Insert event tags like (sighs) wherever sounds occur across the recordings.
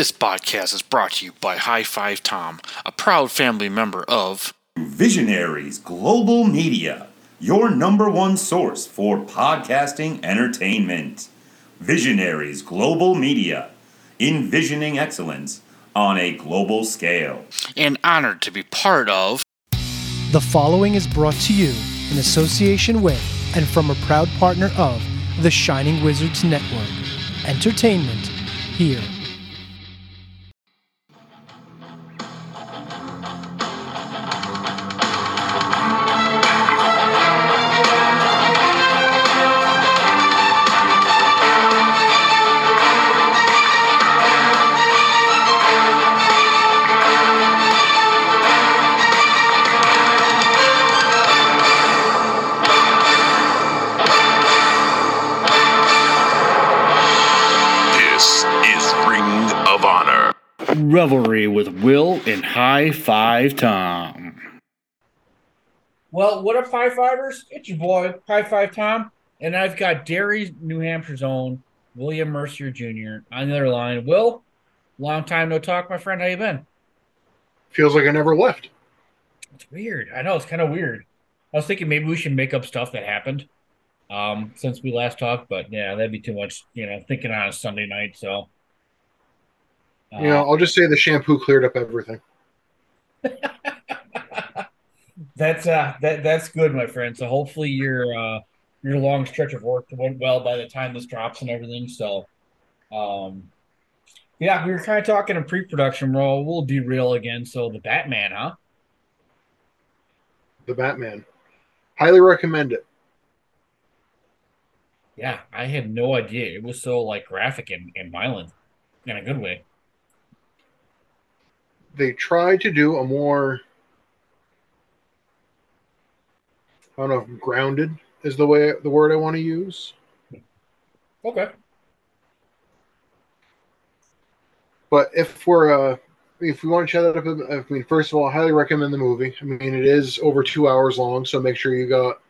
This podcast is brought to you by High Five Tom, a proud family member of Visionaries Global Media, your number one source for podcasting entertainment. Visionaries Global Media, envisioning excellence on a global scale. and honored to be part of The following is brought to you in association with and from a proud partner of the Shining Wizards Network. Entertainment here. High Five Tom. Well, what up, High Fivers? It's your boy, High Five Tom, and I've got Derry, New Hampshire's own William Mercier Jr. on the other line. Will, long time no talk, my friend. How you been? Feels like I never left. It's weird. I know it's kind of weird. I was thinking maybe we should make up stuff that happened um, since we last talked, but yeah, that'd be too much. You know, thinking on a Sunday night. So, uh, You know, I'll just say the shampoo cleared up everything. That's uh that that's good, my friend. So hopefully your uh your long stretch of work went well by the time this drops and everything. So um yeah, we were kind of talking in pre-production role. We'll derail again. So the Batman, huh? The Batman. Highly recommend it. Yeah, I had no idea. It was so like graphic and, and violent in a good way. They tried to do a more I don't know if grounded is the way the word I want to use. Okay. But if we're uh if we want to chat that up, I mean, first of all, I highly recommend the movie. I mean, it is over two hours long, so make sure you got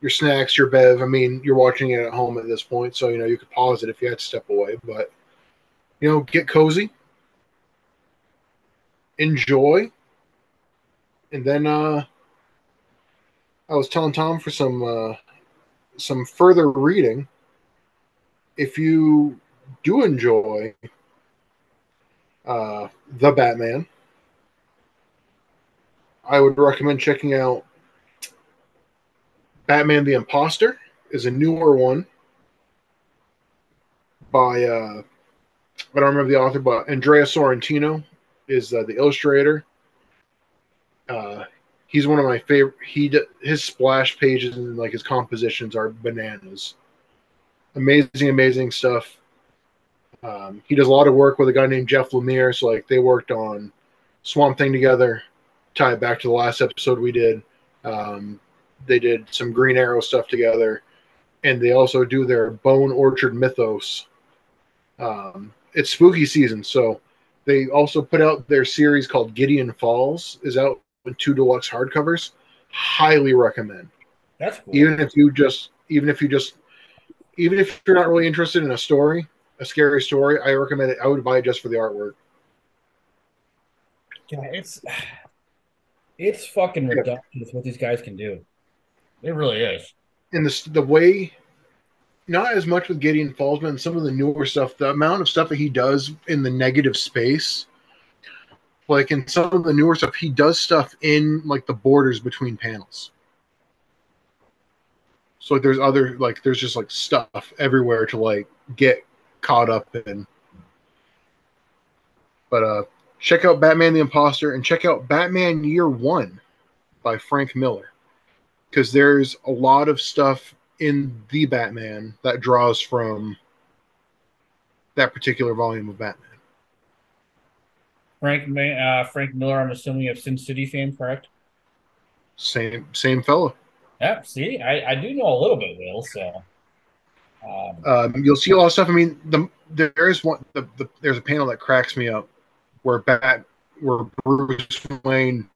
your snacks, your bev. I mean, you're watching it at home at this point, so you know you could pause it if you had to step away. But you know, get cozy, enjoy, and then uh I was telling Tom for some uh some further reading. If you do enjoy uh, the Batman. I would recommend checking out Batman the Imposter is a newer one by uh, I don't remember the author, but Andrea Sorrentino is uh, the illustrator. Uh, he's one of my favorite. He his splash pages and like his compositions are bananas. Amazing, amazing stuff. Um, he does a lot of work with a guy named Jeff Lemire. So like they worked on Swamp Thing together. Tie it back to the last episode we did. Um, they did some Green Arrow stuff together, and they also do their Bone Orchard Mythos. Um, it's spooky season, so they also put out their series called Gideon Falls. Is out in two deluxe hardcovers. Highly recommend That's cool. even if you just even if you just even if you're not really interested in a story a scary story i recommend it i would buy it just for the artwork Yeah, it's it's fucking ridiculous what these guys can do. It really is. and the, the way not as much with gideon falls but some of the newer stuff the amount of stuff that he does in the negative space like in some of the newer stuff he does stuff in like the borders between panels. So like, there's other like there's just like stuff everywhere to like get caught up in. But uh check out batman the imposter and check out batman year one by frank miller because there's a lot of stuff in the batman that draws from that particular volume of batman Frank uh, Frank Miller, I'm assuming of Sin City fame, correct? same same fellow Yeah, see, I, I do know a little bit, Will, so um, um, you'll see a lot of stuff. I mean, the, there is one. The, the, there's a panel that cracks me up where Bat, where Bruce Wayne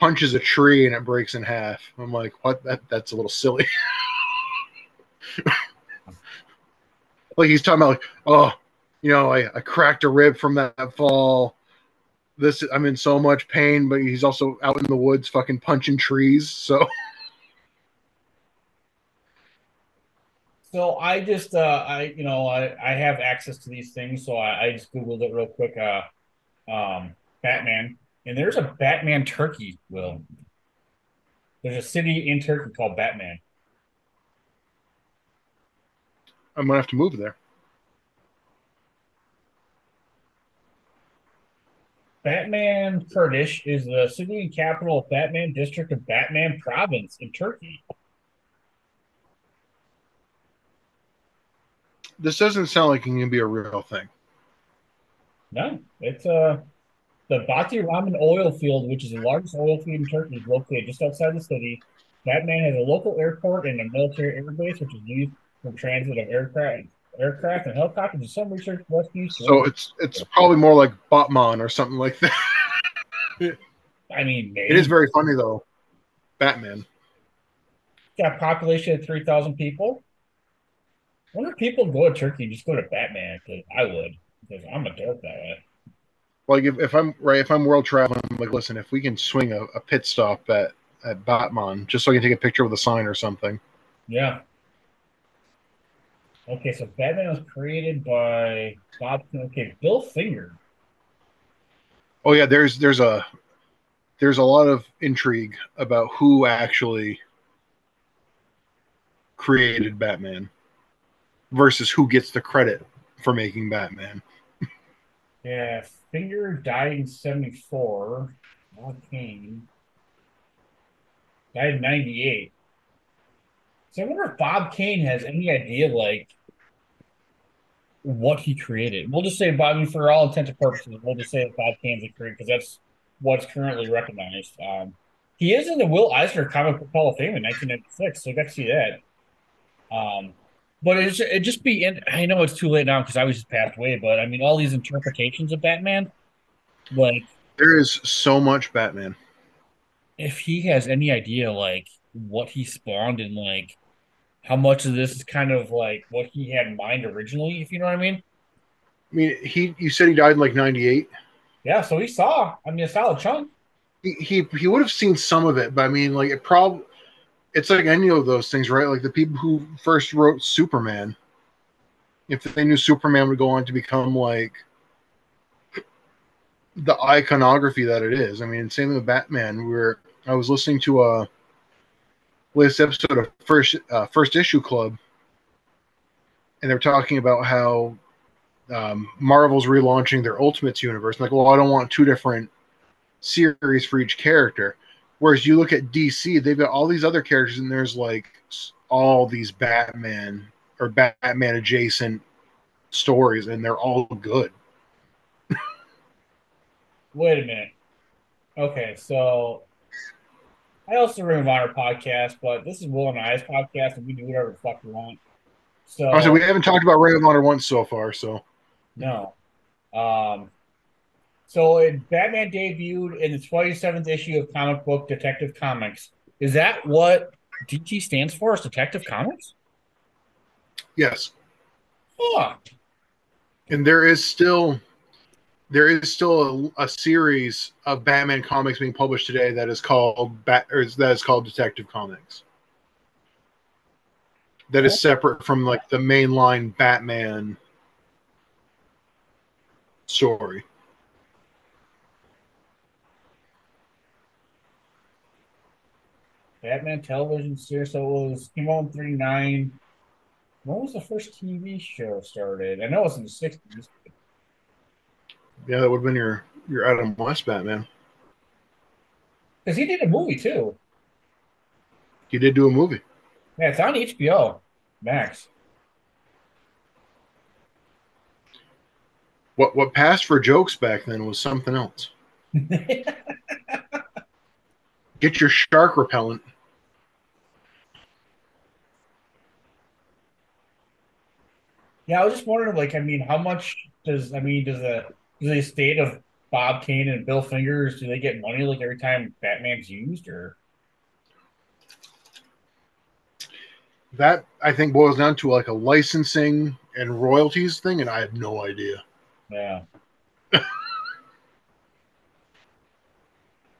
punches a tree and it breaks in half. I'm like, what? That that's a little silly. (laughs) (laughs) like he's talking about like, oh, you know, I, I cracked a rib from that fall. This I'm in so much pain, but he's also out in the woods fucking punching trees. So (laughs) So I just, uh, I, you know, I, I have access to these things, so I, I just googled it real quick. Uh, um, Batman, and there's a Batman Turkey. Will there's a city in Turkey called Batman. I'm gonna have to move there. Batman Kurdish is the city and capital of Batman district of Batman province in Turkey. This doesn't sound like it can be a real thing. No, it's uh the Bati oil field, which is the largest oil field in Turkey, is located just outside the city. Batman has a local airport and a military airbase, which is used for transit of aircraft, aircraft and helicopters. And some research rescue. So it's it's probably more like Batman or something like that. I mean, maybe. It is very funny though. Batman. got a population of three thousand people. I wonder if people go to Turkey and just go to Batman because I would because I'm a dork that way. Like if, if I'm right, if I'm world traveling, I'm like, listen, if we can swing a, a pit stop at at Batman, just so I can take a picture with a sign or something. Yeah. Okay, so Batman was created by Bob. Okay, Bill Finger. Oh yeah, there's there's a there's a lot of intrigue about who actually created Batman versus who gets the credit for making Batman. Yeah, Finger died in '74. Bob Kane died in '98. So I wonder if Bob Kane has any idea, like, what he created. We'll just say Bobby, for all intents and purposes, we'll just say that Bob Kane's a creator because that's what's currently recognized. Um, he is in the Will Eisner Comic Book Hall of Fame in 1996, so I got to see that. Um, but it's it just be in. I know it's too late now because I was just passed away, but I mean, all these interpretations of Batman, like There is so much Batman. if he has any idea like what he spawned and like how much of this is kind of like what he had in mind originally, if you know what I mean. I mean, he you said he died in like '98. Yeah, so he saw, I mean, a solid chunk. He, he he would have seen some of it, but I mean, like it probably it's like any of those things, right? Like the people who first wrote Superman, if they knew Superman would go on to become like the iconography that it is. I mean, same with Batman. Where I was listening to a latest episode of First uh, First Issue Club, and they're talking about how um, Marvel's relaunching their Ultimates universe. Like, well, I don't want two different series for each character. Whereas you look at DC, they've got all these other characters, and there's like all these Batman or Batman adjacent stories, and they're all good. Wait a minute. Okay, so I also Ring of Honor podcast, but this is Will and I's podcast, and we do whatever the fuck we want. So Also, we haven't talked about Ring of Honor once so far, so No. Um, so it, Batman debuted in the 27th issue of Comic Book Detective Comics. Is that what DC stands for? Is Detective Comics? yes. Huh. And there is still there is still a, a series of Batman comics being published today that is called Bat or that is called Detective Comics. That is separate from like the mainline Batman story. Batman television series. So it was came out in 39. When was the first TV show started? I know it was in the 60s. Yeah, that would have been your your Adam West Batman. Because he did a movie too. He did do a movie. Yeah, it's on HBO Max. What what passed for jokes back then was something else. (laughs) Get your shark repellent. Yeah, I was just wondering, like, I mean, how much does I mean does the does the estate of Bob Kane and Bill Fingers do they get money like every time Batman's used or that I think boils down to like a licensing and royalties thing, and I have no idea. Yeah.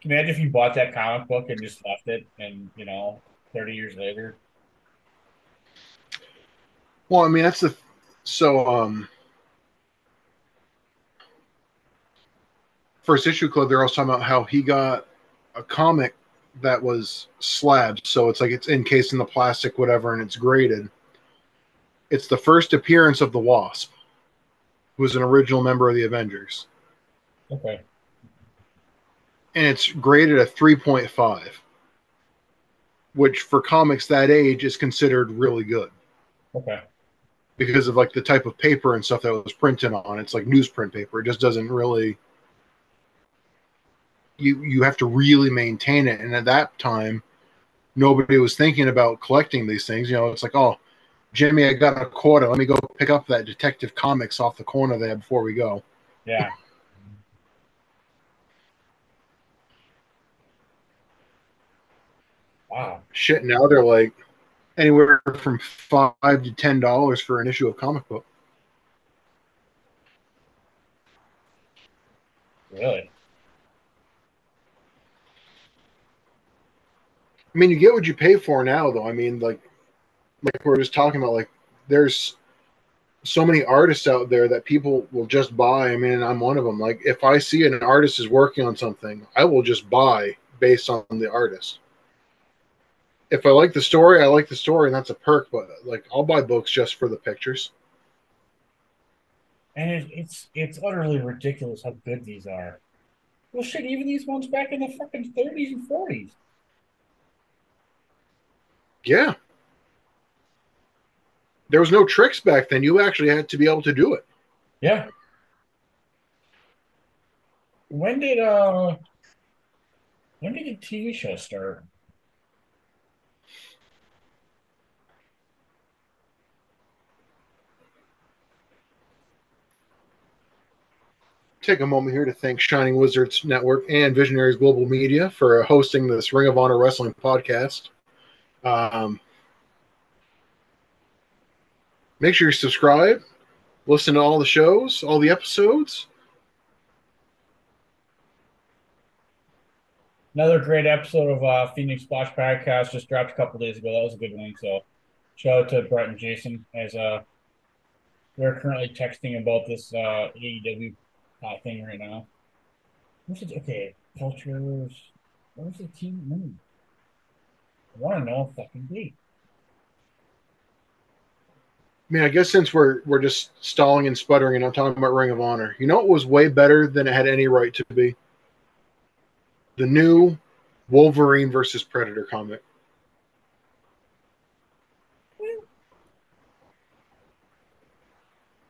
Imagine if you bought that comic book and just left it, and you know, thirty years later? Well, I mean that's the so um first issue club they're also talking about how he got a comic that was slabbed, so it's like it's encased in the plastic, whatever, and it's graded. It's the first appearance of the Wasp, who was an original member of the Avengers, Okay. and it's graded a 3.5, which for comics that age is considered really good Okay. because of like the type of paper and stuff that was printed on. It's like newsprint paper. It just doesn't really you you have to really maintain it. And at that time, nobody was thinking about collecting these things. You know, it's like, oh, Jimmy, I got a quarter. Let me go pick up that Detective Comics off the corner there before we go. Yeah. (laughs) wow. Shit, now they're like anywhere from five to ten dollars for an issue of comic book. Really? I mean, you get what you pay for now, though. I mean, like, like we we're just talking about, like, there's so many artists out there that people will just buy. I mean, I'm one of them. Like, if I see an artist is working on something, I will just buy based on the artist. If I like the story, I like the story, and that's a perk. But like, I'll buy books just for the pictures. And it, it's it's utterly ridiculous how good these are. Well, shit, even these ones back in the fucking thirties and forties. Yeah. There was no tricks back then. You actually had to be able to do it. Yeah. When did uh when did the TV show start? take a moment here to thank Shining Wizards Network and Visionaries Global Media for hosting this Ring of Honor Wrestling podcast. Um, make sure you subscribe, listen to all the shows, all the episodes. Another great episode of uh, Phoenix Splash Podcast just dropped a couple days ago. That was a good one. So, shout out to Brett and Jason as uh, they're currently texting about this uh, AEW hot thing right now. What's it? Okay, cultures. What was the team name? I want to know a fucking date. I mean, I guess since we're we're just stalling and sputtering and I'm talking about Ring of Honor, you know it was way better than it had any right to be? The new Wolverine versus Predator comic.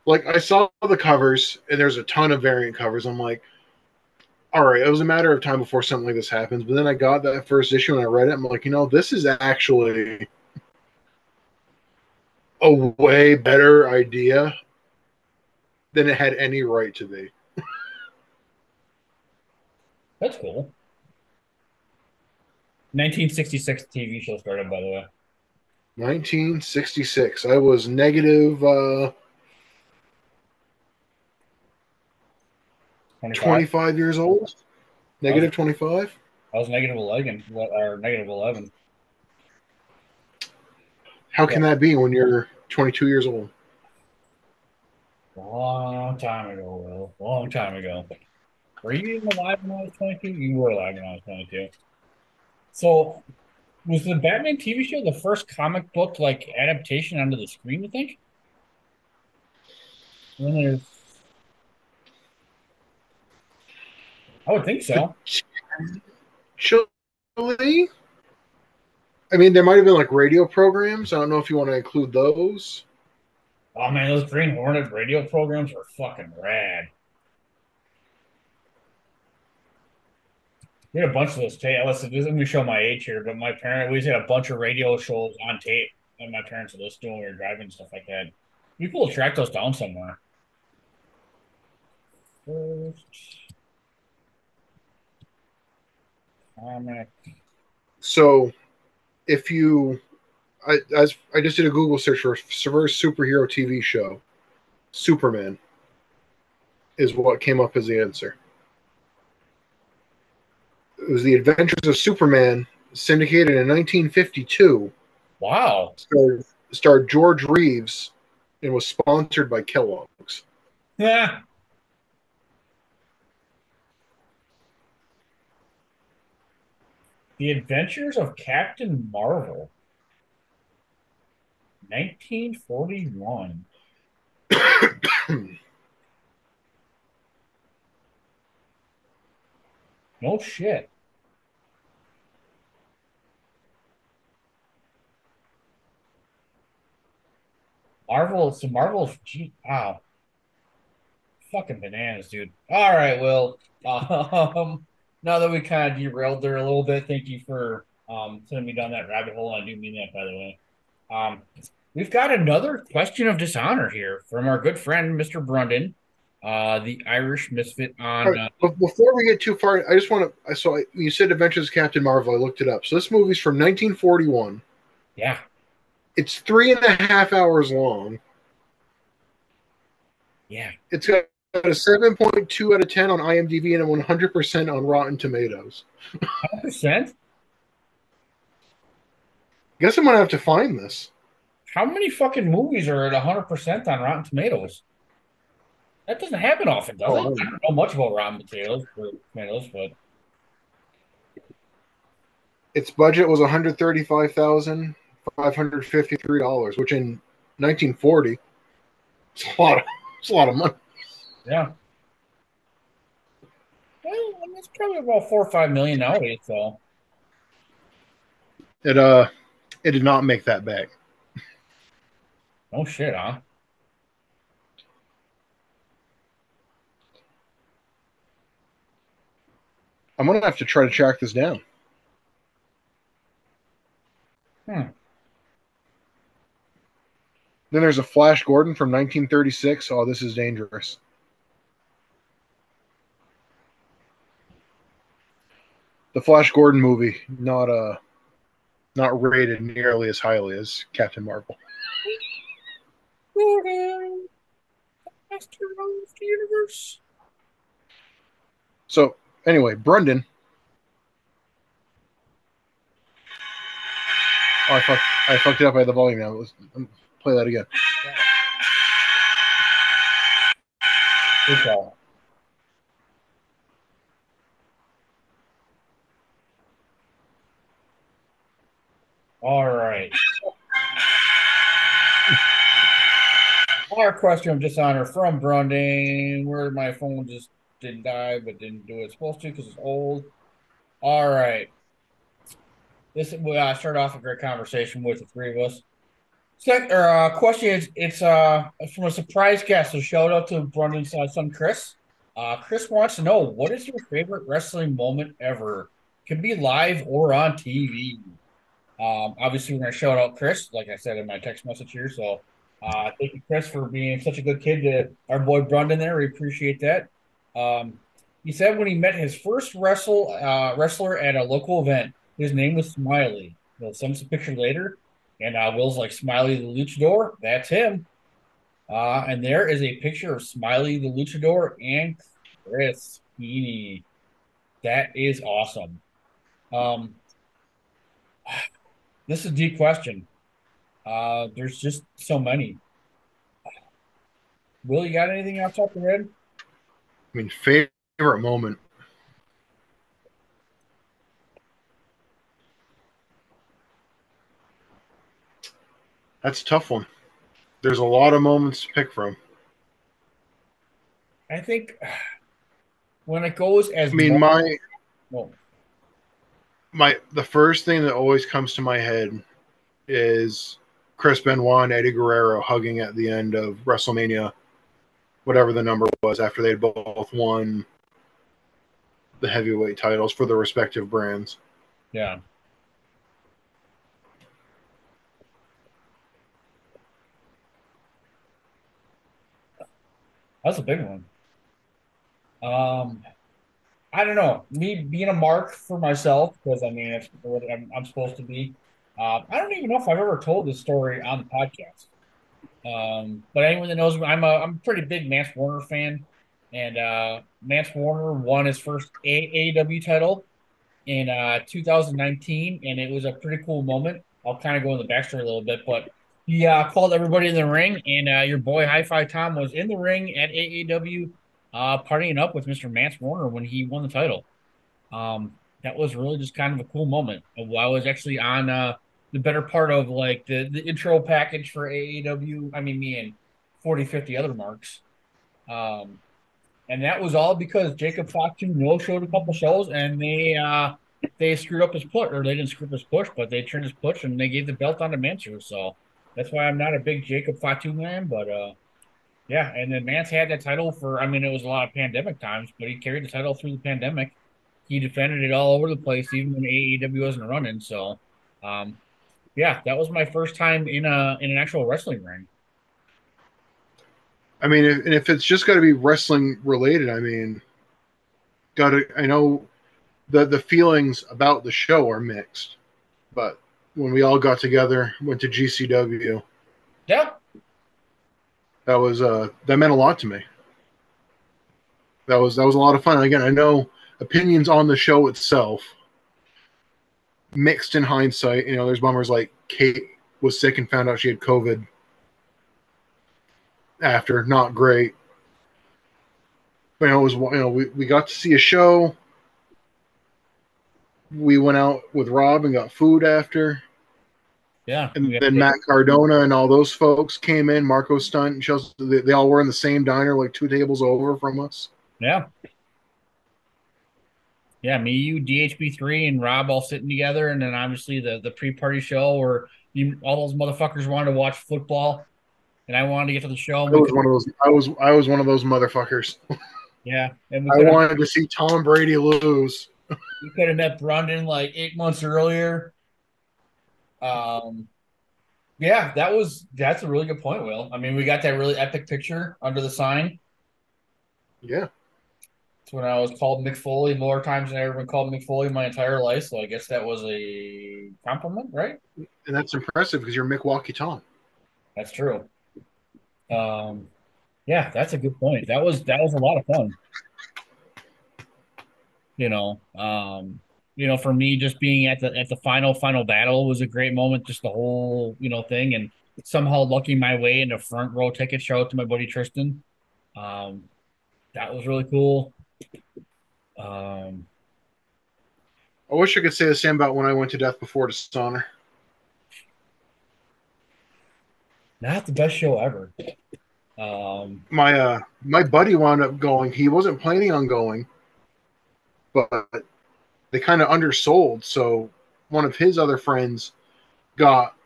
Like I saw the covers and there's a ton of variant covers. I'm like, all right, it was a matter of time before something like this happens. But then I got that first issue and I read it. I'm like, you know, this is actually a way better idea than it had any right to be. That's cool. 1966 TV show started, by the way. 1966. I was negative uh, 25. 25 years old. Negative 25. I was negative 11, What or negative 11. How can that be when you're 22 years old? Long time ago, Will. Long time ago. Were you even alive when I was 22? You were alive when I was 22. So, was the Batman TV show the first comic book like adaptation onto the screen? You think? And then there's, I would think so. Chili. I mean, there might have been like radio programs. I don't know if you want to include those. Oh man, those Green Hornet radio programs were fucking rad. We had a bunch of those tape. Listen, this let me show my age here, but my parents, we had a bunch of radio shows on tape that my parents would listen to when we were driving and stuff like that. We could track those down somewhere. First So, if you I as I just did a Google search for first superhero TV show. Superman is what came up as the answer. It was the Adventures of Superman, syndicated in 1952. Wow. Starred, starred George Reeves and was sponsored by Kellogg's. Yeah. The Adventures of Captain Marvel. 1941. (coughs) no shit. Marvel, so Marvel's, gee, wow. Fucking bananas, dude. All right, Will. (laughs) Um, now that we kind of derailed there a little bit, thank you for um sending me down that rabbit hole. I do mean that, by the way. Um, we've got another question of dishonor here from our good friend, Mr. Brundan, uh, the Irish misfit on. Right, Uh, before we get too far, I just want to. I saw you said Adventures of Captain Marvel. I looked it up. So this movie's from 1941. yeah, It's three and a half hours long. yeah. It's got a 7.2 out of 10 on IMDb and a 100% on Rotten Tomatoes. 100%? Guess I'm gonna have to find this. How many fucking movies are at 100% on Rotten Tomatoes? That doesn't happen often, does Oh, it? I don't know much about Rotten Potatoes, or tomatoes, but Its budget was 135,553 dollars, which in 1940, it's a lot. Of, it's a lot of money. Yeah. Well, I mean, it's probably about four or five million nowadays, so. It uh, it did not make that back. No shit, huh? I'm gonna have to try to track this down. Hmm. Then there's a Flash Gordon from 1936. Oh, this is dangerous. The Flash Gordon movie, not uh, not rated nearly as highly as Captain Marvel. So anyway, Brendan. Oh, I fucked, I fucked it up. I had the volume now. Let's um, play that again. Good. All right. (laughs) Our question of dishonor from Brundan, where my phone just didn't die but didn't do what it's supposed to because it's old. All right. This we uh, start off a great conversation with the three of us. Second uh, question is it's uh from a surprise guest. So shout out to Brundan's uh, son Chris. Uh, Chris wants to know what is your favorite wrestling moment ever? Can be live or on TV. Um, obviously, we're gonna shout out Chris, like I said in my text message here. So, uh, thank you, Chris, for being such a good kid to our boy Brundan. There, we appreciate that. Um, he said when he met his first wrestle uh, wrestler at a local event, his name was Smiley. He'll send us a picture later, and uh, Will's like Smiley the Luchador. That's him. Uh, and there is a picture of Smiley the Luchador and Chris Heaney. That is awesome. Um, this is a deep question. Uh, there's just so many. Will, you got anything else off the top of your head? I mean, favorite moment. That's a tough one. There's a lot of moments to pick from. I think when it goes as I mean, my my the first thing that always comes to my head is Chris Benoit and Eddie Guerrero hugging at the end of WrestleMania, whatever the number was, after they'd both won the heavyweight titles for their respective brands. yeah. That's a big one. Um, I don't know. Me being a mark for myself because I mean it's what I'm, I'm supposed to be. Uh, I don't even know if I've ever told this story on the podcast. Um, but anyone that knows me, I'm a I'm a pretty big Mance Warner fan, and uh, Mance Warner won his first AAW title in uh, 2019, and it was a pretty cool moment. I'll kind of go in the backstory a little bit, but he uh, called everybody in the ring, and uh, your boy Hi Fi Tom was in the ring at AAW, uh, partying up with Mr. Mance Warner when he won the title. Um, that was really just kind of a cool moment. I was actually on uh, the better part of like the, the intro package for AAW. I mean, me and 40, 50 other marks. Um, and that was all because Jacob Fatu no showed a couple shows and they uh, they screwed up his push, or they didn't screw up his push, but they turned his push and they gave the belt on to Mansoor. So that's why I'm not a big Jacob Fatu man, but uh, yeah. And then Mance had that title for, I mean, it was a lot of pandemic times, but he carried the title through the pandemic. He defended it all over the place, even when AEW wasn't running. So, um, yeah, that was my first time in a in an actual wrestling ring. I mean, if, and if it's just got to be wrestling related, I mean, got to. I know the the feelings about the show are mixed, but when we all got together, went to GCW, Yeah, that was uh that meant a lot to me. That was that was a lot of fun. Again, I know opinions on the show itself mixed in hindsight. You know, there's bummers like Kate was sick and found out she had COVID after, not great. But you know, it was you know we, we got to see a show. We went out with Rob and got food after. Yeah. And then Matt Cardona and all those folks came in. Marco Stunt and Chelsea, they, they all were in the same diner, like two tables over from us. Yeah. Yeah, me, you, DHB three, and Rob all sitting together, and then obviously the the pre party show where you, all those motherfuckers wanted to watch football, and I wanted to get to the show. I was one of those. I was I was one of those motherfuckers. yeah, and I wanted to see Tom Brady lose. we could have met Brandon like eight months earlier. Um, yeah, that was that's a really good point, Will. I mean, we got that really epic picture under the sign. Yeah, It's when I was called Mick Foley more times than I ever been called Mick Foley my entire life. So I guess that was a compliment, right? and that's impressive because you're Milwaukee Tom. That's true. Um, yeah, that's a good point. That was that was a lot of fun. You know, um, you know, for me, just being at the at the final final battle was a great moment. Just the whole you know thing, and somehow lucking my way into front row ticket show to my buddy Tristan. Um, that was really cool. Um, I wish I could say the same about when I went to Death Before Dishonor. not the best show ever. Um, My uh my buddy wound up going. He wasn't planning on going, but they kind of undersold. So one of his other friends got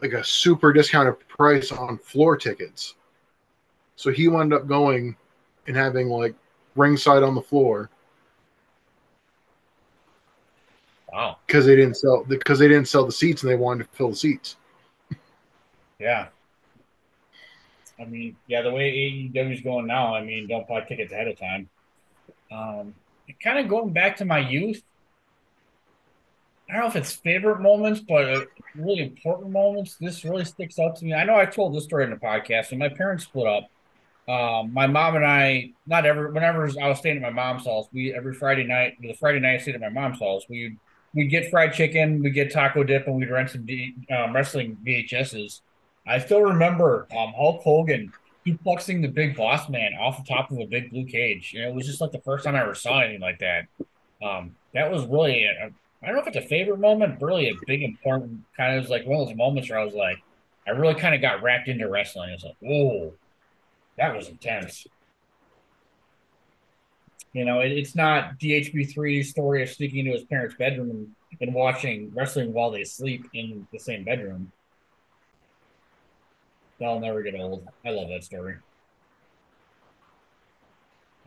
like a super discounted price on floor tickets. So he wound up going and having like ringside on the floor wow. because they didn't sell because they didn't sell the seats and they wanted to fill the seats. (laughs) Yeah. I mean, yeah, the way AEW is going now, I mean, don't buy tickets ahead of time. Um, kind of going back to my youth. I don't know if it's favorite moments, but uh, really important moments. This really sticks out to me. I know I told this story in the podcast. When my parents split up, um, my mom and I, not ever, whenever I was staying at my mom's house, we every Friday night, the Friday night I stayed at my mom's house, we we'd get fried chicken, we'd get taco dip, and we'd rent some D, um, wrestling VHSs. I still remember um, Hulk Hogan suplexing the big boss man off the top of a big blue cage. You know, it was just like the first time I ever saw anything like that. Um, that was really, a, I don't know if it's a favorite moment, but really a big, important kind of was like one of those moments where I was like, I really kind of got wrapped into wrestling. It's like, whoa, that was intense. You know, it, it's not DHB3's story of sneaking into his parents' bedroom and, and watching wrestling while they sleep in the same bedroom. That'll never get old. I love that story.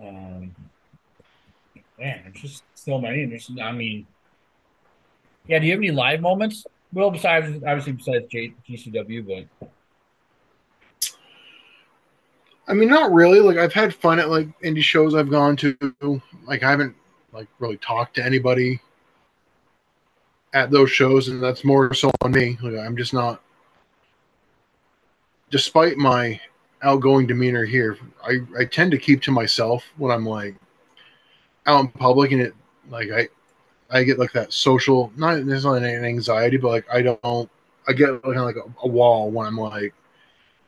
Um, man, there's just so many. There's, I mean, yeah. Do you have any live moments? Well, besides obviously besides J- GCW, but I mean, not really. Like I've had fun at like indie shows I've gone to. Like I haven't like really talked to anybody at those shows, and that's more so on me. Like, I'm just not. Despite my outgoing demeanor here, I, I tend to keep to myself when I'm like out in public, and it like I I get like that social not necessarily an anxiety, but like I don't I get kind of like a, a wall when I'm like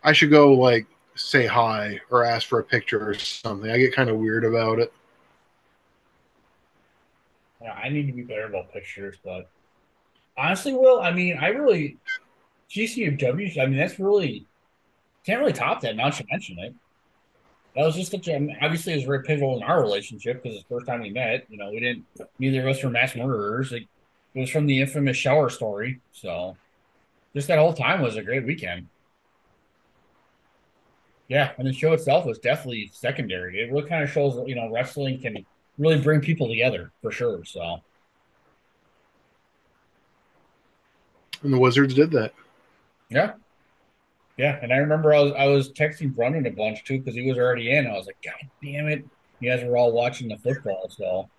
I should go like say hi or ask for a picture or something. I get kind of weird about it. Yeah, I need to be better about pictures, but honestly, Will, I mean, I really GCW. I mean, that's really can't really top that. Now you mention it, that was just such a. Obviously, it was very pivotal in our relationship because it's the first time we met. You know, we didn't. Neither of us were mass murderers. It, it was from the infamous shower story. So, just that whole time was a great weekend. Yeah, and the show itself was definitely secondary. It really kind of shows that you know wrestling can really bring people together for sure. So. And the Wizards did that. Yeah. Yeah, and I remember I was I was texting Brendan a bunch too because he was already in. I was like, God damn it! You guys were all watching the football, so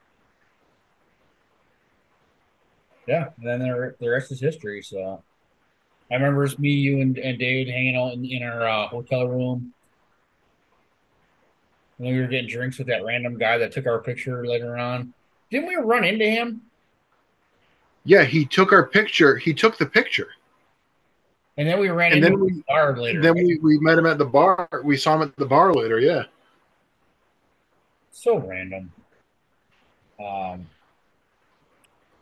yeah. And then the the rest is history. So I remember it's me, you, and, and David hanging out in, in our uh, hotel room. And we were getting drinks with that random guy that took our picture later on. Didn't we run into him? Yeah, he took our picture. He took the picture. And then we ran And into then we- the bar later. Then right? we, we met him at the bar. We saw him at the bar later. Yeah. so random. Um,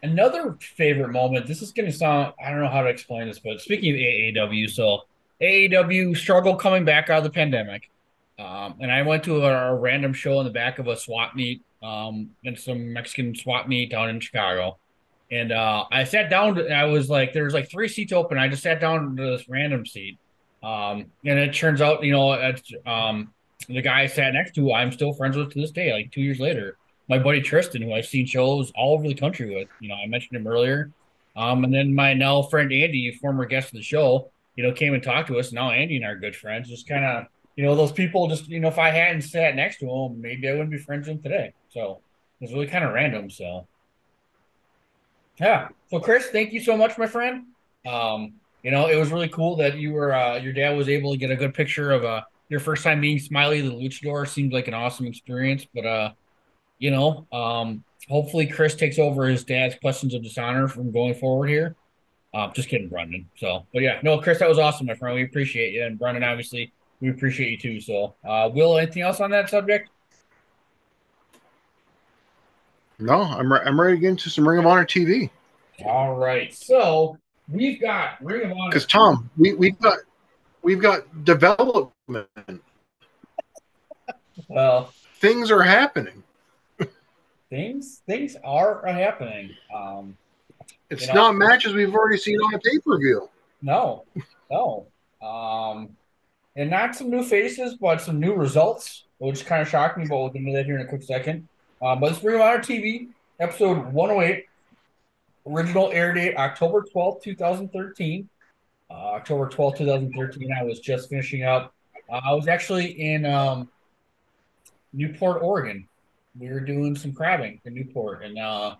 another favorite moment. This is going to sound. I don't know how to explain this, but speaking of AAW, so AAW struggle coming back out of the pandemic, um, and I went to a, a random show in the back of a swap meet, um, and some Mexican swap meet down in Chicago. And uh, I sat down. I was like, there's like three seats open. I just sat down to this random seat, um, and it turns out, you know, um, the guy I sat next to, I'm still friends with to this day, like two years later. My buddy Tristan, who I've seen shows all over the country with, you know, I mentioned him earlier. Um, and then my now friend Andy, former guest of the show, you know, came and talked to us. Now Andy and I are good friends. Just kind of, you know, those people just, you know, if I hadn't sat next to him, maybe I wouldn't be friends with him today. So it was really kind of random. So yeah. So Chris, thank you so much, my friend. Um, you know, it was really cool that you were uh, your dad was able to get a good picture of uh your first time meeting Smiley the Luchador. Seemed like an awesome experience, but uh, you know, um, hopefully Chris takes over his dad's questions of dishonor from going forward here. Uh, just kidding, Brendan. So, but yeah, no, Chris, that was awesome, my friend. We appreciate you, and Brendan, obviously, we appreciate you too. So, uh, Will, anything else on that subject? No, I'm re- I'm ready to get into some Ring of Honor TV All right, so we've got Ring of Honor. because Tom, we we've got we've got development. Well, Things are happening. things things are happening. Um, It's You know- not matches we've already seen on a pay per view. no, no. Um, and not some new faces, but some new results, which kind of shocked me. But we'll get into that here in a quick second. Um, but it's Ring of Honor TV, episode 108, original air date October 12th, 2013. Uh, October 12th, 2013. I was just finishing up. Uh, I was actually in um, Newport, Oregon. We were doing some crabbing in Newport, and uh,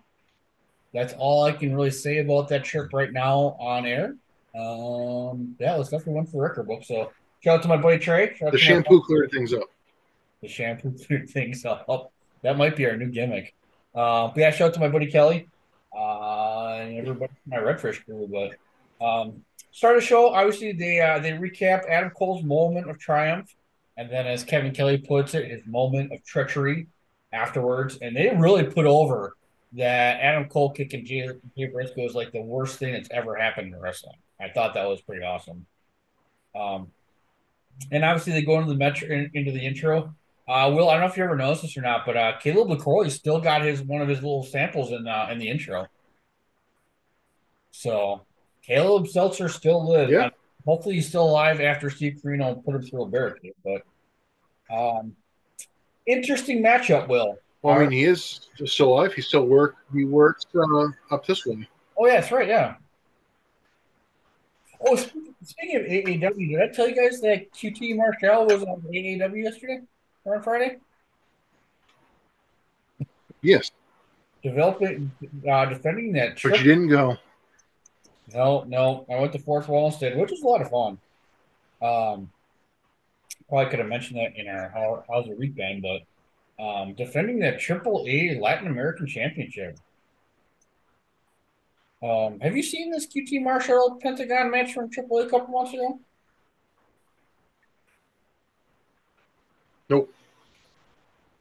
that's all I can really say about that trip right now on air. Um, yeah, let's definitely one for record book. So shout out to my buddy Trey. The shampoo cleared things up. the shampoo (laughs) cleared things up. That might be our new gimmick. Uh, but yeah, shout out to my buddy Kelly uh, and everybody from my Redfish crew. But um, start a show. Obviously, they uh, they recap Adam Cole's moment of triumph, and then as Kevin Kelly puts it, his moment of treachery afterwards. And they really put over that Adam Cole kicking Jay, Jay Briscoe is like the worst thing that's ever happened in wrestling. I thought that was pretty awesome. Um, and obviously they go into the metro in, into the intro. Uh, Will, I don't know if you ever noticed this or not, but uh, Caleb Lacroix still got his one of his little samples in uh, in the intro. So Caleb Seltzer still lives. Yeah. Hopefully he's still alive after Steve Corino put him through a barricade. But um, interesting matchup, Will. Well, I mean, he is still alive. He still work. He works uh, up this way. Oh yeah, that's right. Yeah. Oh, speaking speaking of AAW, did I tell you guys that QT Marshall was on AAW yesterday on Friday? Yes, Developing, uh, defending that but you didn't go. No, no. I went to Fort Walston, which was a lot of fun. Um, probably could have mentioned that in our how, how's the week bang, but um, defending that Triple A Latin American Championship. Um, have you seen this QT Marshall Pentagon match from Triple A a couple months ago? Nope.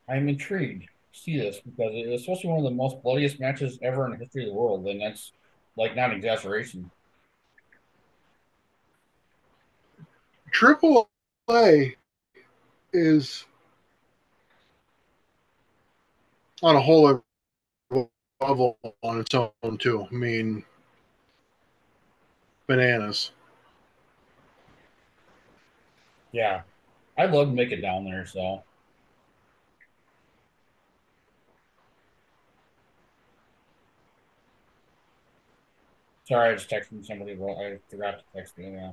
I'm intrigued to see this because it's supposed to be one of the most bloodiest matches ever in the history of the world, and that's like not an exaggeration. Triple A is on a whole level on its own too. I mean, bananas. Yeah, I'd love to make it down there. So sorry, I just texted somebody. Well, I forgot to text you. Yeah.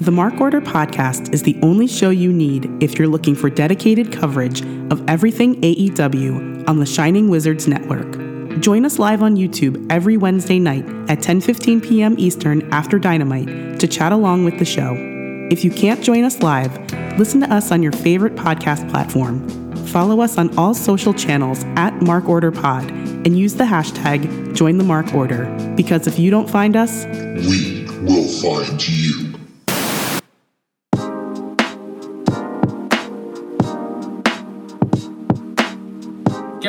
The Mark Order podcast is the only show you need if you're looking for dedicated coverage of everything AEW on the Shining Wizards Network. Join us live on YouTube every Wednesday night at 10:15 p.m. Eastern after Dynamite to chat along with the show. If you can't join us live, listen to us on your favorite podcast platform. Follow us on all social channels at Mark Order Pod and use the hashtag Join the Mark Order because if you don't find us, We will find you.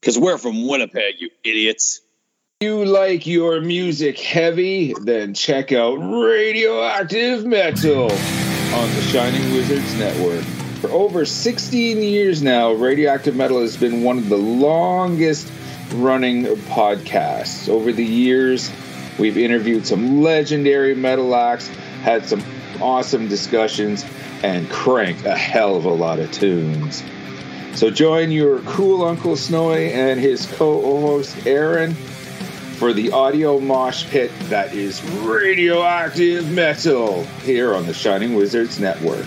Because we're from Winnipeg, you idiots. you like your music heavy, then check out Radioactive Metal on the Shining Wizards Network. For over 16 years now, Radioactive Metal has been one of the longest running podcasts. Over the years, we've interviewed some legendary metal acts, had some awesome discussions, and cranked a hell of a lot of tunes. So join your cool Uncle Snowy and his co-host Aaron for the audio mosh pit that is radioactive metal here on the Shining Wizards Network.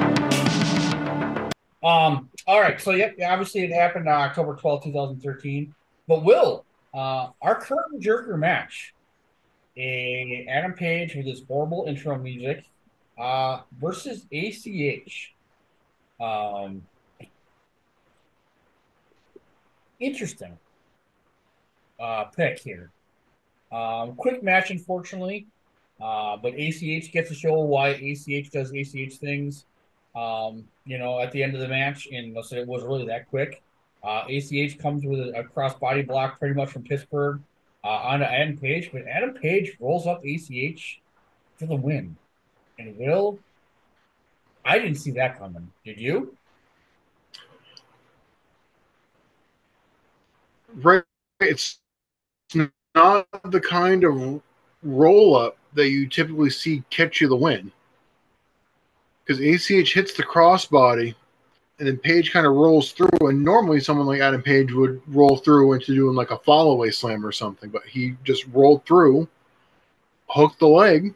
Um. All right. So yep. Yeah, obviously, it happened on October twelfth, two thousand thirteen. But Will, uh, our curtain jerker match, a Adam Page with his horrible intro music, uh, versus ACH. Um. Interesting. Uh, pick here. Um, quick match, unfortunately. Uh, but ACH gets to show why ACH does ACH things. Um, you know, at the end of the match, and say it was really that quick. Uh, ACH comes with a, a cross body block pretty much from Pittsburgh uh, onto Adam Page, but Adam Page rolls up ACH for the win. And Will, I didn't see that coming. Did you? Right. It's not the kind of roll up that you typically see catch you the win. Because ACH hits the crossbody and then Page kind of rolls through. And normally someone like Adam Page would roll through into doing like a fallaway slam or something. But he just rolled through, hooked the leg,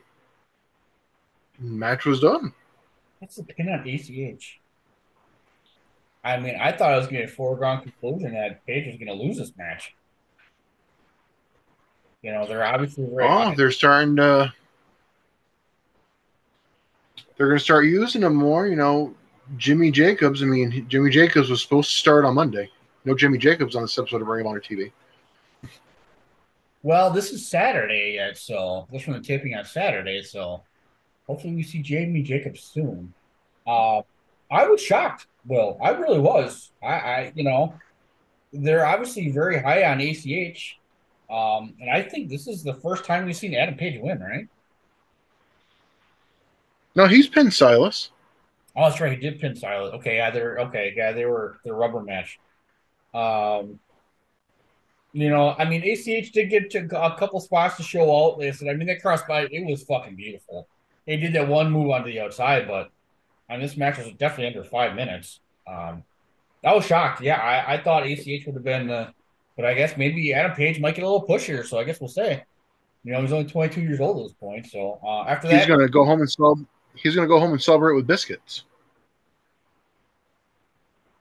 match was done. That's the pin on ACH? I mean, I thought I was going to a foregone conclusion that Page was going to lose this match. You know, they're obviously Oh, they're starting to. They're going to start using them more. You know, Jimmy Jacobs. I mean, Jimmy Jacobs was supposed to start on Monday. No Jimmy Jacobs on this episode of Ring of Honor TV. Well, this is Saturday yet, so this one the taping on Saturday, so hopefully we see Jimmy Jacobs soon. Uh, I was shocked, Will. I really was. I, I, you know, they're obviously very high on ACH, um, and I think this is the first time we've seen Adam Page win, right? No, he's pinned Silas. Oh, that's right. He did pin Silas. Okay, yeah, they're okay. Yeah, they were the rubber match. Um, you know, I mean, ACH did get to a couple spots to show out. They said, I mean, that crossbody, it was fucking beautiful. They did that one move onto the outside, but I mean, this match was definitely under five minutes. Um, I was shocked. Yeah, I, I thought ACH would have been the, but I guess maybe Adam Page might get a little push here. So I guess we'll say. You know, he's only 22 years old at this point. So uh, after that, He's going to go home and celeb- He's going to go home and celebrate with biscuits.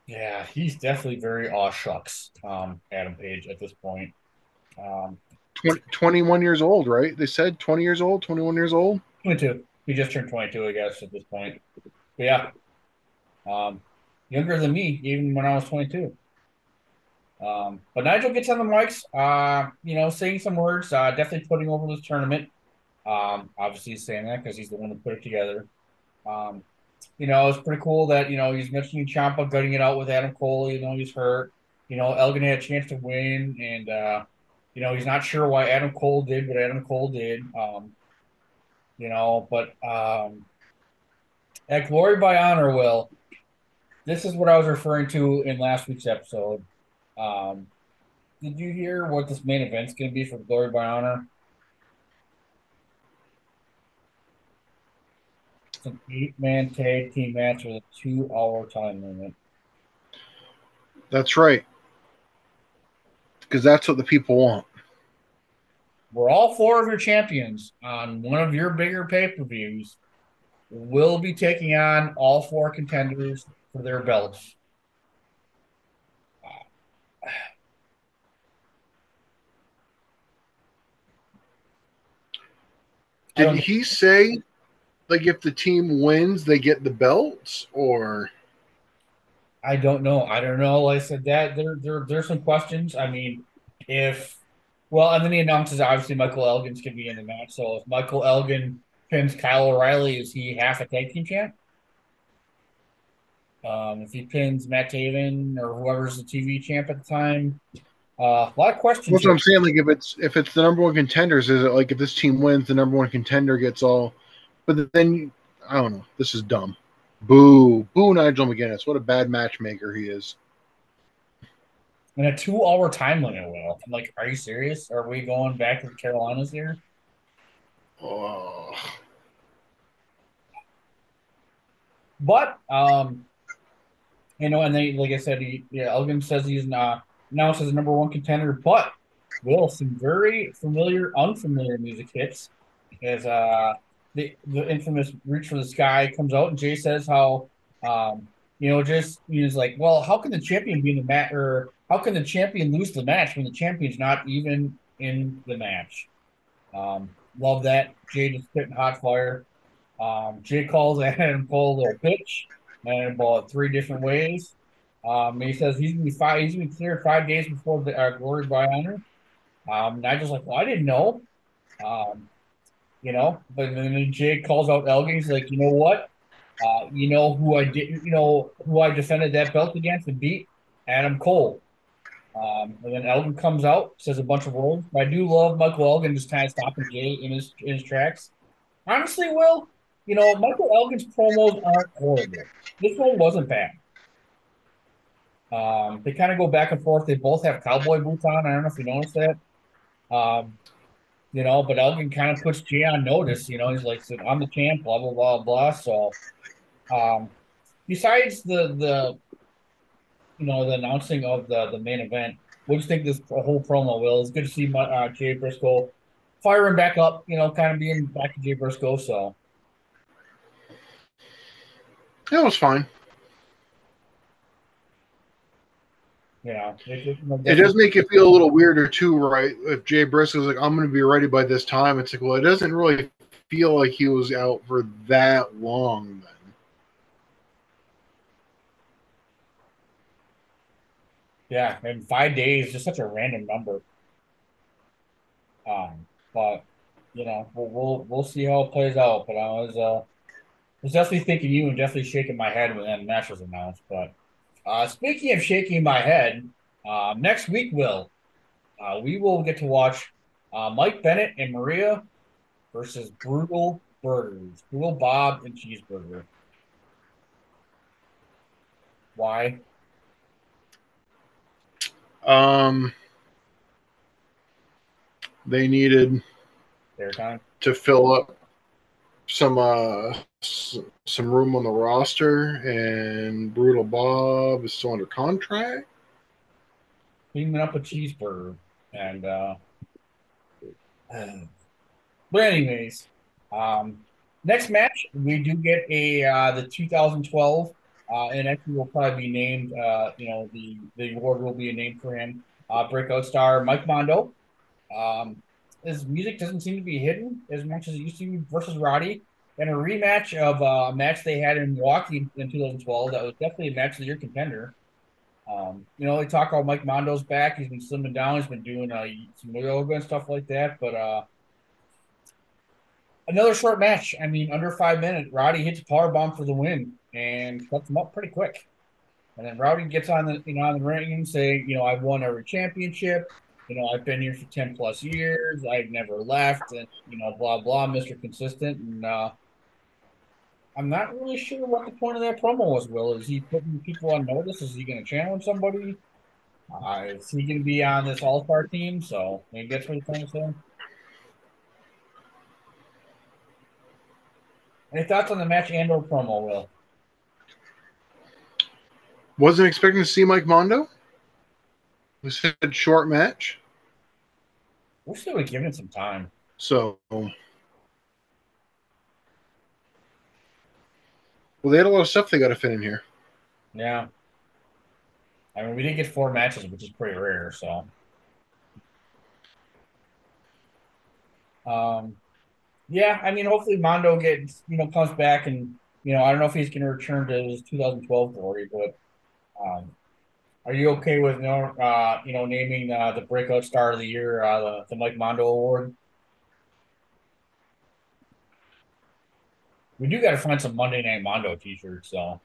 Yeah, he's definitely very aw shucks, um, Adam Page at this point. Um, 20, 21 years old, right? They said 20 years old, 21 years old. 22. He just turned 22, I guess, at this point. But yeah, um, younger than me, even when I was 22. Um, but Nigel gets on the mics, uh, you know, saying some words, uh, definitely putting over this tournament. Um, obviously, he's saying that because he's the one who put it together. Um, you know, it's pretty cool that, you know, he's mentioning Champa gutting it out with Adam Cole. You know, he's hurt. You know, Elgin had a chance to win, and, uh, you know, he's not sure why Adam Cole did what Adam Cole did. Um, you know, but um, at Glory by Honor, Will, this is what I was referring to in last week's episode. Um, did you hear what this main event's going to be for Glory by Honor? An eight-man tag team match with a two-hour time limit. That's right. Because that's what the people want. Where all four of your champions on one of your bigger pay-per-views will be taking on all four contenders for their belts. Did he say, like, if the team wins, they get the belts, or I don't know. I don't know. Like I said, that there, there there's some questions. I mean, if well, and then he announces obviously Michael Elgin's gonna be in the match. So if Michael Elgin pins Kyle O'Reilly, is he half a tag team champ? Um, if he pins Matt Taven or whoever's the TV champ at the time, uh, a lot of questions. That's what I'm saying. Like, if it's if it's the number one contenders, is it like if this team wins, the number one contender gets all? But then I don't know. This is dumb. Boo, boo, Nigel McGuinness. What a bad matchmaker he is. And a two-hour time limit. Will I'm like, are you serious? Are we going back to the Carolinas here? Oh. But um, you know, and they like I said, he, yeah, Elgin says he's not announced as a number one contender, but will some very familiar, unfamiliar music hits as uh the the infamous "Reach for the Sky" comes out, and Jay says how um you know just he's like, well, how can the champion be in the match, or how can the champion lose the match when the champion's not even in the match? Um, love that Jay just spitting hot fire. Um, Jay calls (laughs) Adam Cole a bitch and about three different ways. Um, he says he's gonna be five. He's gonna be cleared five days before the uh, Glory by Honor. Um, Nigel's like, well, I didn't know. Um, you know, but then Jay calls out Elgin. He's like, you know what? Uh, you know who I did. You know who I defended that belt against and beat Adam Cole. Um, and then Elgin comes out, says a bunch of words. I do love Michael Elgin just kind of stopping Jay in his in his tracks. Honestly, Will, you know, Michael Elgin's promos aren't horrible. This one wasn't bad. Um, they kind of go back and forth. They both have cowboy boots on. I don't know if you noticed that. Um, you know, but Elgin kind of puts Jay on notice. You know, he's like, "I'm the champ," blah blah blah blah. So, um, besides the the, you know, the announcing of the the main event, what do you think this whole promo will? It's good to see uh, Jay Briscoe firing back up. You know, kind of being back to Jay Briscoe. So, It was fine. Yeah, it, It does make it feel a little weirder too, right? If Jay Briscoe's like, "I'm going to be ready by this time," it's like, well, it doesn't really feel like he was out for that long. Then Yeah, and five days, just such a random number. Um, but you know, we'll we'll, we'll see how it plays out. But I was uh, was definitely thinking you and definitely shaking my head when that match was announced. But uh, speaking of shaking my head, uh, next week, Will, uh, we will get to watch uh, Mike Bennett and Maria versus Brutal Burgers, Brutal Bob and Cheeseburger. Why? um, they needed Airtime. to fill up some uh some room on the roster, and Brutal Bob is still under contract. cleaning up a cheeseburger and uh (sighs) but anyways um next match we do get a uh the 2012 uh and actually will probably be named uh you know the the award will be a name for him uh breakout star mike mondo um his music doesn't seem to be hidden as much as it used to be versus roddy and a rematch of uh, a match they had in milwaukee in 2012 that was definitely a match of the year contender um, you know, they talk about Mike Mondo's back. He's been slimming down. He's been doing uh, some yoga and stuff like that. But uh, another short match. I mean, under five minutes. Roddy hits a power bomb for the win and cuts him up pretty quick. And then Rowdy gets on the you know on the ring and say, you know, I've won every championship. You know, I've been here for ten plus years. I've never left, and you know, blah blah, Mister Consistent. And uh, I'm not really sure what the point of that promo was. Will is he putting people on notice? Is he going to challenge somebody? Uh, is he going to be on this All Star team? So maybe that's what he's trying to say. Any thoughts on the match and or promo, Will? Wasn't expecting to see Mike Mondo. We said short match, Wish they would have given it some time. so well, they had a lot of stuff they got to fit in here. Yeah. I mean, we did get four matches, which is pretty rare. So, um, yeah. I mean, hopefully Mondo gets you know comes back and you know I don't know if he's going to return to his 2012 glory, but um, are you okay with know, uh, you know naming uh, the breakout star of the year uh, the, the Mike Mondo Award? We do got to find some Monday Night Mondo T-shirts, so.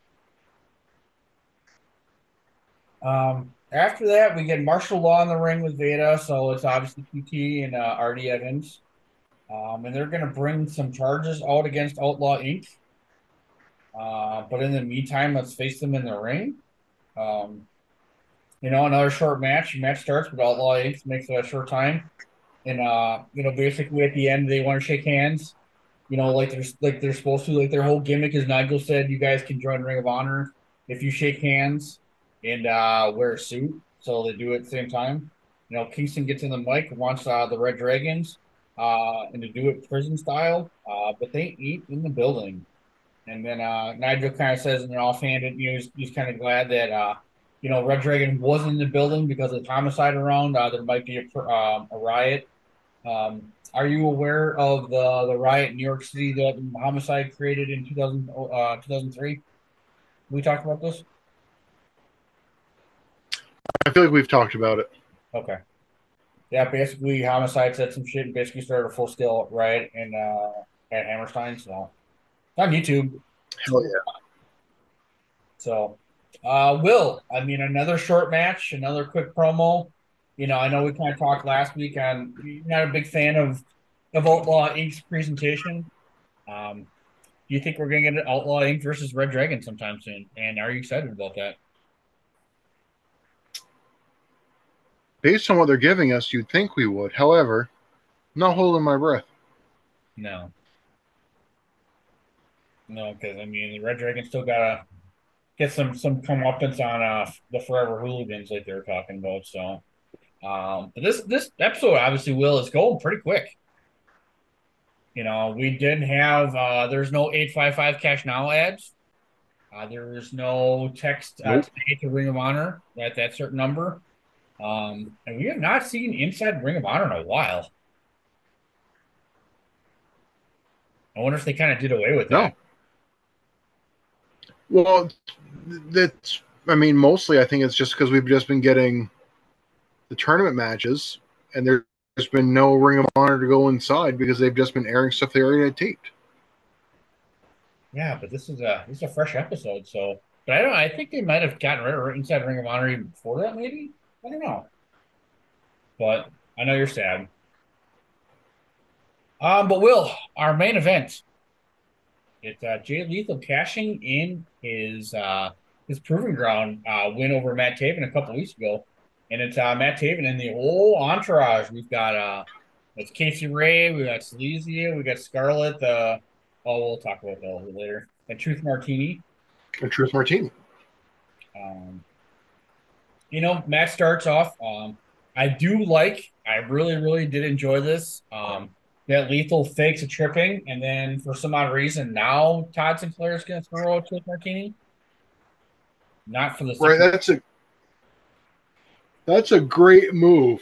Um, after that, we get Martial Law in the ring with Veda, so it's obviously PT and uh, RD Evans. Um, and they're going to bring some charges out against Outlaw Inc. Uh, but in the meantime, let's face them in the ring. Um, you know, another short match. Match starts with Outlaw Inc. makes it a short time, and uh, you know, basically at the end they want to shake hands. You know, like they're like they're supposed to. Like their whole gimmick, is Nigel said, you guys can join Ring of Honor if you shake hands and uh, wear a suit. So they do it at the same time. You know, Kingston gets in the mic, wants uh, the Red Dragons, uh, and to do it prison style, uh, but they eat in the building. And then uh, Nigel kind of says in an offhanded, you know, he's, he's kind of glad that uh, you know Red Dragon wasn't in the building because of the homicide around. Uh, there might be a, um, a riot. Um, are you aware of the the riot in New York City that homicide created in 2000, uh, 2003? We talked about this. I feel like we've talked about it. Okay. Yeah, basically, homicide said some shit and basically started a full scale riot in uh, at Hammerstein. So it's on YouTube. Hell yeah. So, uh, Will, I mean, another short match, another quick promo. You know, I know we kind of talked last week on you're not a big fan of of Outlaw Inc.'s presentation. Um, do you think we're going to get an Outlaw Inc. versus Red Dragon sometime soon? And are you excited about that? Based on what they're giving us, you'd think we would. However, I'm not holding my breath. No. No, because I mean, the Red Dragon still gotta get some some comeuppance on uh the Forever Hooligans like they were talking about. So, um, but this this episode obviously will is going pretty quick. You know, we didn't have uh there's no eight five five cash now ads. Uh, there is no text uh, Nope. to Ring of Honor at that certain number. Um, and we have not seen inside Ring of Honor in a while. I wonder if they kind of did away with that. Well, that's. I mean, mostly I think it's just because we've just been getting the tournament matches, and there- there's been no Ring of Honor to go inside because they've just been airing stuff they already had taped. Yeah, but this is a this is a fresh episode, so but I don't I think they might have gotten rid of inside Ring of Honor even before that, maybe. I don't know. But I know you're sad. Um, but Will, our main event. It's uh, Jay Lethal cashing in his uh, his proving ground uh, win over Matt Taven a couple weeks ago, and it's uh, Matt Taven and the whole entourage. We've got uh, it's Casey Ray, we got Seleziya, we got Scarlett. Uh, oh, we'll talk about that a little later. And Truth Martini. And Truth Martini. Um, you know, Matt starts off. Um, I do like. I really, really did enjoy this. Um, that Lethal fakes a tripping, and then for some odd reason, now Todd Sinclair is going to throw a Truth Martini. Not for the Right. That's a. That's a great move.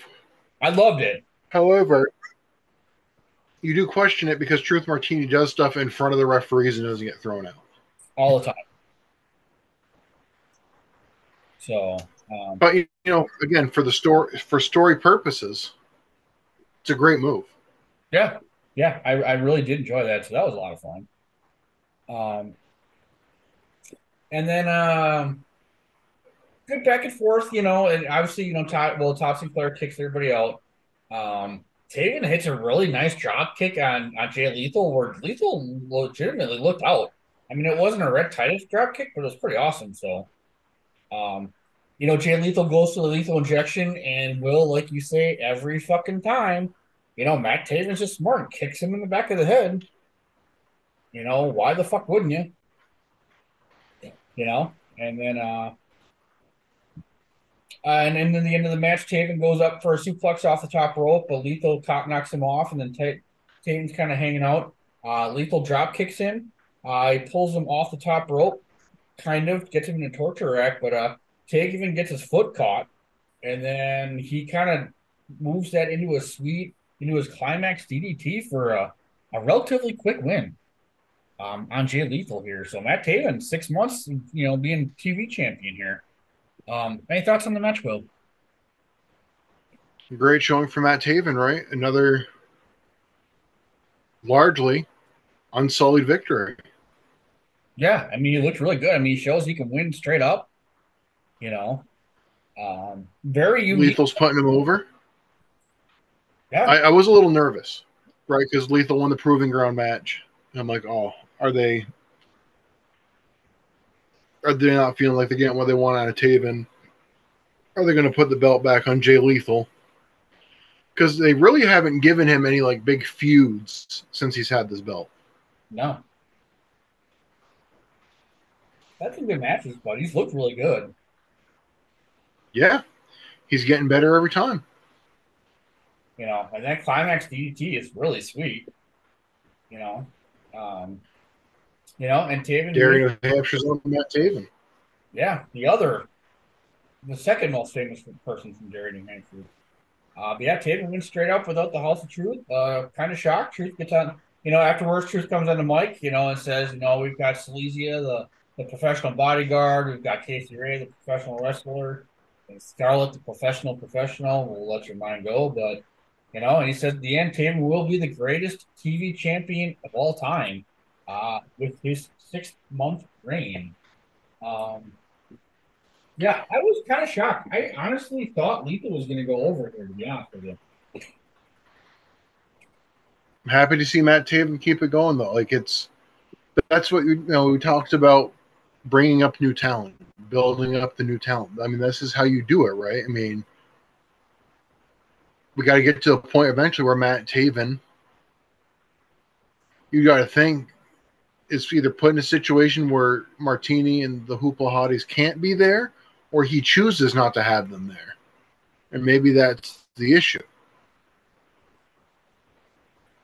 I loved it. However, you do question it because Truth Martini does stuff in front of the referees and doesn't get thrown out. all the time. So, um, But you know, again, for the story for story purposes, it's a great move. Yeah, yeah, I, I really did enjoy that. So that was a lot of fun. Um, and then um, good back and forth, you know, and obviously, you know, Todd, well, Todd kicks everybody out. Um, Taven hits a really nice drop kick on on Jay Lethal, where Lethal legitimately looked out. I mean, it wasn't a Rhett Titus drop kick, but it was pretty awesome. So, um, you know, Jay Lethal goes to the lethal injection, and will, like you say, every fucking time, you know, Matt Taven's just smart and kicks him in the back of the head. You know, why the fuck wouldn't you? You know, and then uh uh, and then in the end of the match, Taven goes up for a suplex off the top rope, but Lethal cock knocks him off, and then Ta- Taven's kind of hanging out. Uh, Lethal drop kicks him. Uh, he pulls him off the top rope, kind of gets him in a torture rack, but uh, Taven gets his foot caught, and then he kind of moves that into a sweet, into his climax DDT for a, a relatively quick win um, on Jay Lethal here. So Matt Taven, six months, you know, being TV champion here. Um, any thoughts on the match, Will? Great showing for Matt Taven, right? Another largely unsullied victory. Yeah, I mean, he looked really good. I mean, he shows he can win straight up. You know, um, very unique. Lethal's putting him over. Yeah. I, I was a little nervous, right? Because Lethal won the proving ground match. And I'm like, oh, are they Are they not feeling like they're getting what they want out of Taven? Are they going to put the belt back on Jay Lethal? Because they really haven't given him any like big feuds since he's had this belt. No. That's some good matches, but he's looked really good. Yeah, he's getting better every time. You know, and that climax DDT is really sweet. You know, um, you know, and Taven. Derry New Hampshire's on Matt Taven. Yeah, the other, the second most famous person from Derry, New Hampshire. Uh, but yeah, Taven went straight up without the House of Truth. Uh, kind of shocked. Truth gets on, you know, afterwards, Truth comes on the mic, you know, and says, you know, we've got Seleziya, the, the professional bodyguard. We've got Casey Ray, the professional wrestler. And Scarlett, the professional professional. We'll let your mind go. But, you know, and he said, the Taven will be the greatest TV champion of all time uh, with his six month reign. Um, yeah, I was kind of shocked. I honestly thought Lethal was going to go over here, to be honest with you. I'm happy to see Matt Taven keep it going though. Like it's that's what you know we talked about bringing up new talent, building up the new talent. I mean, this is how you do it, right? I mean, we got to get to a point eventually where Matt Taven, you got to think, is either put in a situation where Martini and the Hoopla Hotties can't be there, or he chooses not to have them there, and maybe that's the issue.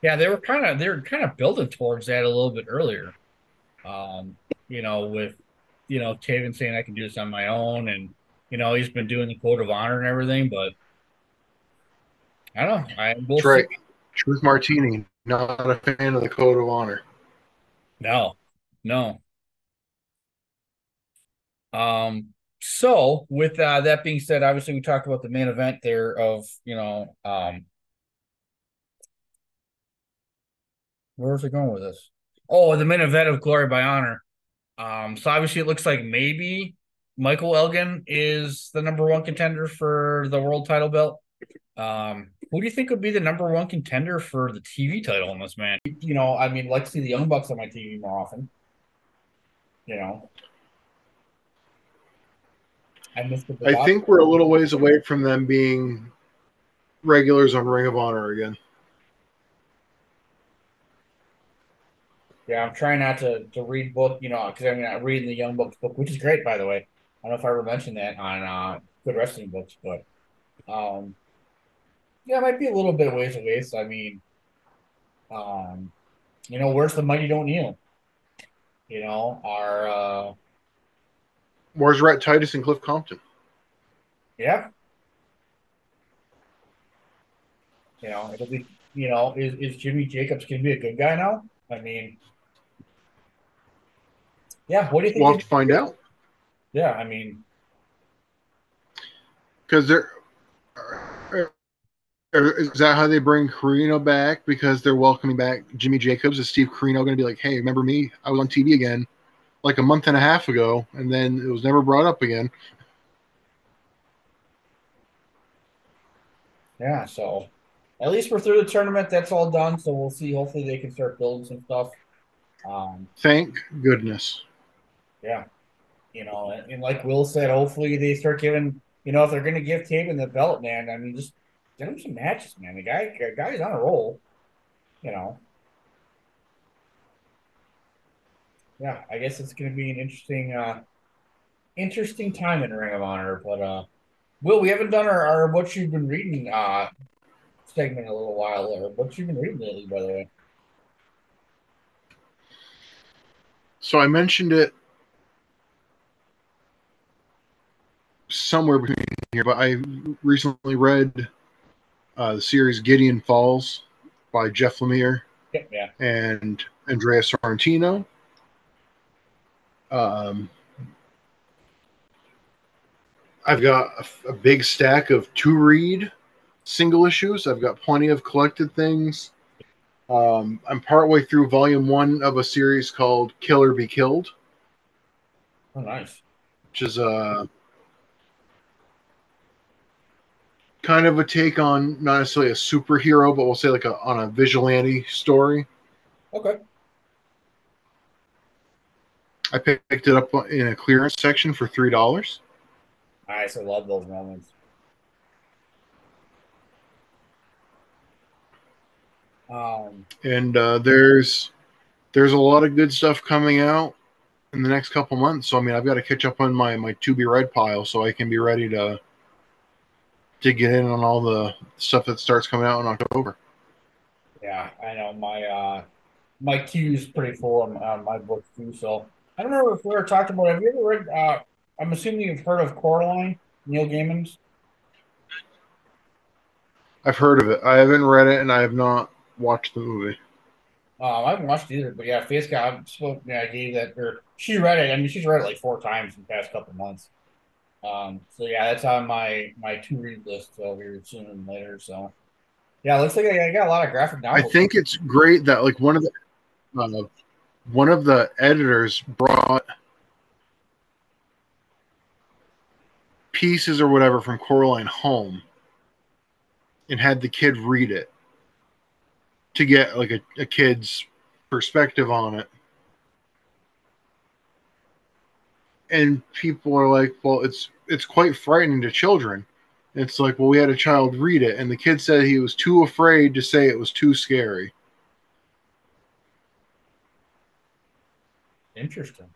Yeah, they were kind of they were kind of building towards that a little bit earlier. Um, you know, with you know Taven saying I can do this on my own, and you know he's been doing the code of honor and everything, but I don't know. I will That's right. Truth Martini, not a fan of the code of honor. No, no. Um. So, with uh, that being said, obviously we talked about the main event there of you know um. Where was it going with this? Oh, the main event of Glory by Honor. Um. So obviously it looks like maybe Michael Elgin is the number one contender for the world title belt. Um, who do you think would be the number one contender for the TV title in this man? You know, I mean, like to see the Young Bucks on my TV more often. You know, I. I think we're a little ways away from them being regulars on Ring of Honor again. Yeah, I'm trying not to to read book, you know, because I mean, I'm reading the Young Bucks book, which is great, by the way. I don't know if I ever mentioned that on uh, Good Wrestling Books, but um, yeah, it might be a little bit of ways away. So I mean, um, you know, where's the mighty don't kneel? You know, our uh, Where's Rhett Titus and Cliff Compton? yeah, you know, it'll be, you know, is is Jimmy Jacobs gonna be a good guy now? I mean, yeah. What do you think? We'll have to find out Yeah, I mean, because they're. Is that how they bring Corino back? Because they're welcoming back Jimmy Jacobs. Is Steve Corino going to be like, "Hey, remember me? I was on TV again, like a month and a half ago, and then it was never brought up again." yeah. So at least we're through the tournament. That's all done. So we'll see. Hopefully, they can start building some stuff. Um, Thank goodness. Yeah. You know, and, and like Will said, hopefully they start giving, you know, if they're going to give Taven the belt, man, I mean, just get him some matches, man. The guy, guy's on a roll, you know. Yeah, I guess it's going to be an interesting, uh, interesting time in Ring of Honor. But, uh, Will, we haven't done our, our what you've been reading, uh, segment in a little while there. What you've been reading lately, by the way. So I mentioned it somewhere between here, but I recently read uh, the series Gideon Falls by Jeff Lemire Yeah, and Andrea Sorrentino. Um, I've got a, a big stack of two read single issues. I've got plenty of collected things. Um, I'm partway through volume one of a series called Kill or Be Killed, Oh, nice. which is a kind of a take on not necessarily a superhero, but we'll say like a on a vigilante story. Okay. I picked it up in a clearance section for three dollars. I I love those moments. Um, and uh, there's there's a lot of good stuff coming out in the next couple months. So I mean, I've got to catch up on my my to be read pile so I can be ready to to get in on all the stuff that starts coming out in October. yeah, I know my uh, my queue is pretty full on, on my book too. So I don't know if we ever talked about. Have you ever read? Uh, I'm assuming you've heard of Coraline, Neil Gaiman's. I've heard of it. I haven't read it, and I have not watched the movie. Um, I haven't watched it either, but yeah, Face I spoke. Yeah, I gave that. Or she read it. I mean, she's read it like four times in the past couple months. Um, so yeah, that's on my my to read list uh, here sooner than later. So yeah, looks like I, I got a lot of graphic novels. I think it's great that like one of the uh, one of the editors brought pieces or whatever from Coraline home and had the kid read it to get like a, a kid's perspective on it. And people are like, well, it's it's quite frightening to children. It's like, well, we had a child read it, and the kid said he was too afraid to say it was too scary. Interesting.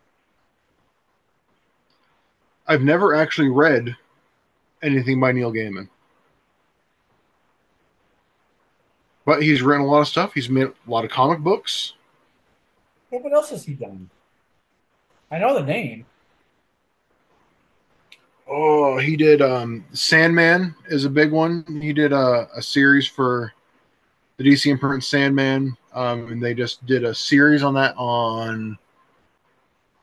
I've never actually read anything by Neil Gaiman. But he's written a lot of stuff. He's made a lot of comic books. Yeah, what else has he done? I know the name. Oh, he did um Sandman is a big one. He did a, a series for the DC imprint Sandman. Um, and they just did a series on that on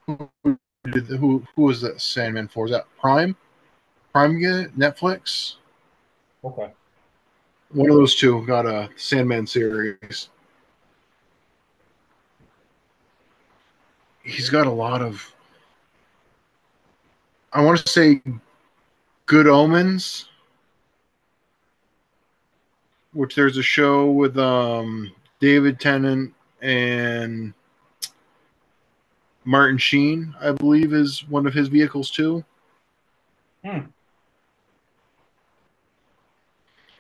who who who was that Sandman for? Is that Prime? Prime get Netflix? Okay. One of those two got a Sandman series. He's got a lot of I want to say Good Omens, which there's a show with um, David Tennant and Martin Sheen, I believe, is one of his vehicles too. Hmm.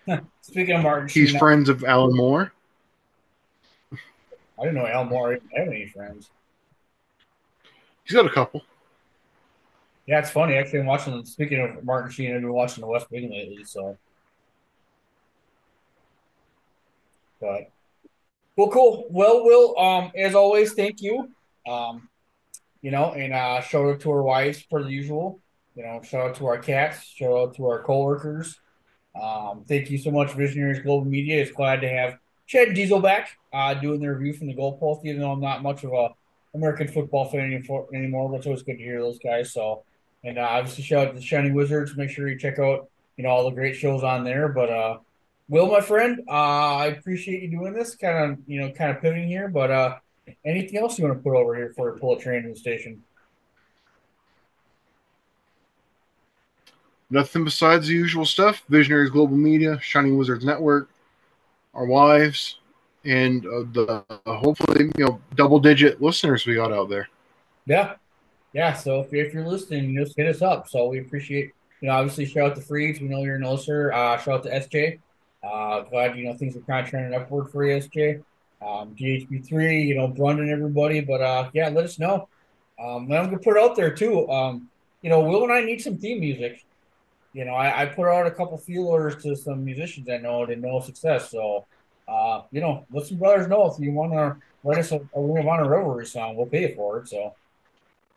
(laughs) Speaking of Martin, He's Sheen, friends of Alan Moore. I didn't know Alan Moore even had any friends. He's got a couple. Yeah, it's funny. Actually, I'm watching. Speaking of Martin Sheen, I've been watching The West Wing lately. So, but well, cool. Well, Will, um, as always, thank you. Um, you know, and uh, shout out to our wives for the usual. You know, shout out to our cats. Shout out to our coworkers. Um, thank you so much, Visionaries Global Media. It's glad to have Chad Diesel back uh, doing the review from the goalpost. Even though I'm not much of a American football fan anymore, it's always good to hear those guys. So, and uh, obviously shout out to the Shining Wizards. Make sure you check out you know all the great shows on there. But uh, Will, my friend, uh, I appreciate you doing this. Kind of you know kind of pivoting here, but uh, anything else you want to put over here before we pull a train to the station? Nothing besides the usual stuff. Visionaries Global Media, Shining Wizards Network, our wives, and uh, the hopefully you know double digit listeners we got out there. Yeah. Yeah. So if you're, if you're listening, just hit us up. So we appreciate, you know, obviously shout out to Freeze. We know you're an listener. Uh, shout out to SJ. Uh, glad, you know, things are kind of trending upward for you, SJ. Um, GHB3, you know, Brundan, everybody. But uh, yeah, let us know. Um, and I'm going to put it out there too. Um, you know, Will and I need some theme music. You know, I, I put out a couple feelers to some musicians I know and no success. So, uh, you know, let some brothers know if you want to write us a, a Ring of Honor Revelry song. We'll pay for it. So,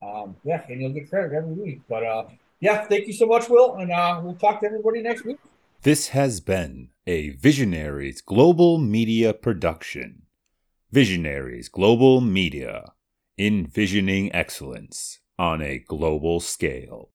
um, yeah, and you'll get credit every week. But uh, yeah, thank you so much, Will, and uh, we'll talk to everybody next week. This has been a Visionaries Global Media production. Visionaries Global Media, envisioning excellence on a global scale.